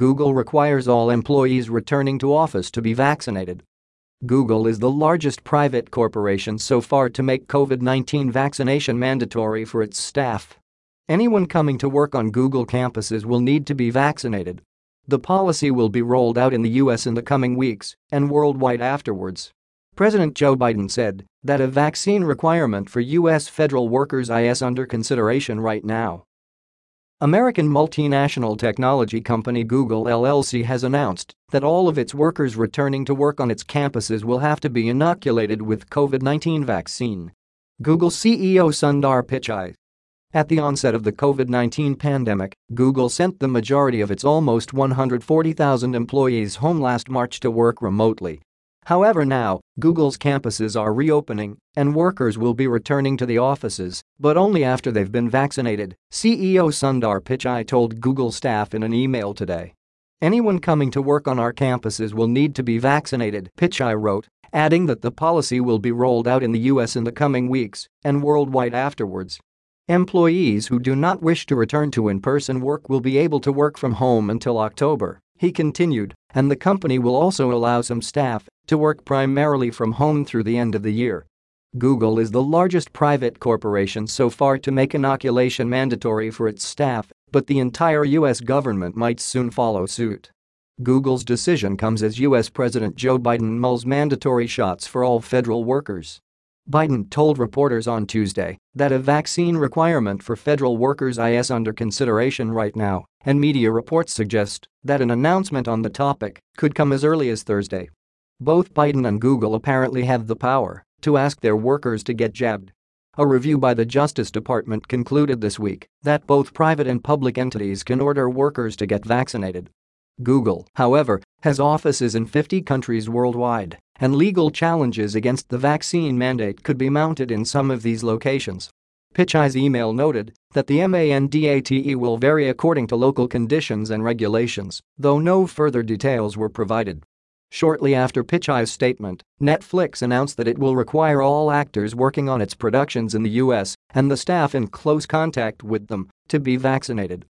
Google requires all employees returning to office to be vaccinated. Google is the largest private corporation so far to make COVID-19 vaccination mandatory for its staff. Anyone coming to work on Google campuses will need to be vaccinated. The policy will be rolled out in the U.S. in the coming weeks and worldwide afterwards. President Joe Biden said that a vaccine requirement for U.S. federal workers is under consideration right now. American multinational technology company Google LLC has announced that all of its workers returning to work on its campuses will have to be inoculated with COVID-19 vaccine. Google CEO Sundar Pichai at the onset of the COVID-19 pandemic, Google sent the majority of its almost 140,000 employees home last March to work remotely. However now, Google's campuses are reopening and workers will be returning to the offices, but only after they've been vaccinated, CEO Sundar Pichai told Google staff in an email today. Anyone coming to work on our campuses will need to be vaccinated, Pichai wrote, adding that the policy will be rolled out in the US in the coming weeks and worldwide afterwards. Employees who do not wish to return to in-person work will be able to work from home until October, he continued, and the company will also allow some staff to work primarily from home through the end of the year. Google is the largest private corporation so far to make inoculation mandatory for its staff, but the entire U.S. government might soon follow suit. Google's decision comes as U.S. President Joe Biden mulls mandatory shots for all federal workers. Biden told reporters on Tuesday that a vaccine requirement for federal workers is under consideration right now, and media reports suggest that an announcement on the topic could come as early as Thursday. Both Biden and Google apparently have the power to ask their workers to get jabbed. A review by the Justice Department concluded this week that both private and public entities can order workers to get vaccinated. Google, however, has offices in 50 countries worldwide and legal challenges against the vaccine mandate could be mounted in some of these locations. Pichai's email noted that the mandate will vary according to local conditions and regulations, though no further details were provided. Shortly after Pichai's statement, Netflix announced that it will require all actors working on its productions in the US and the staff in close contact with them to be vaccinated.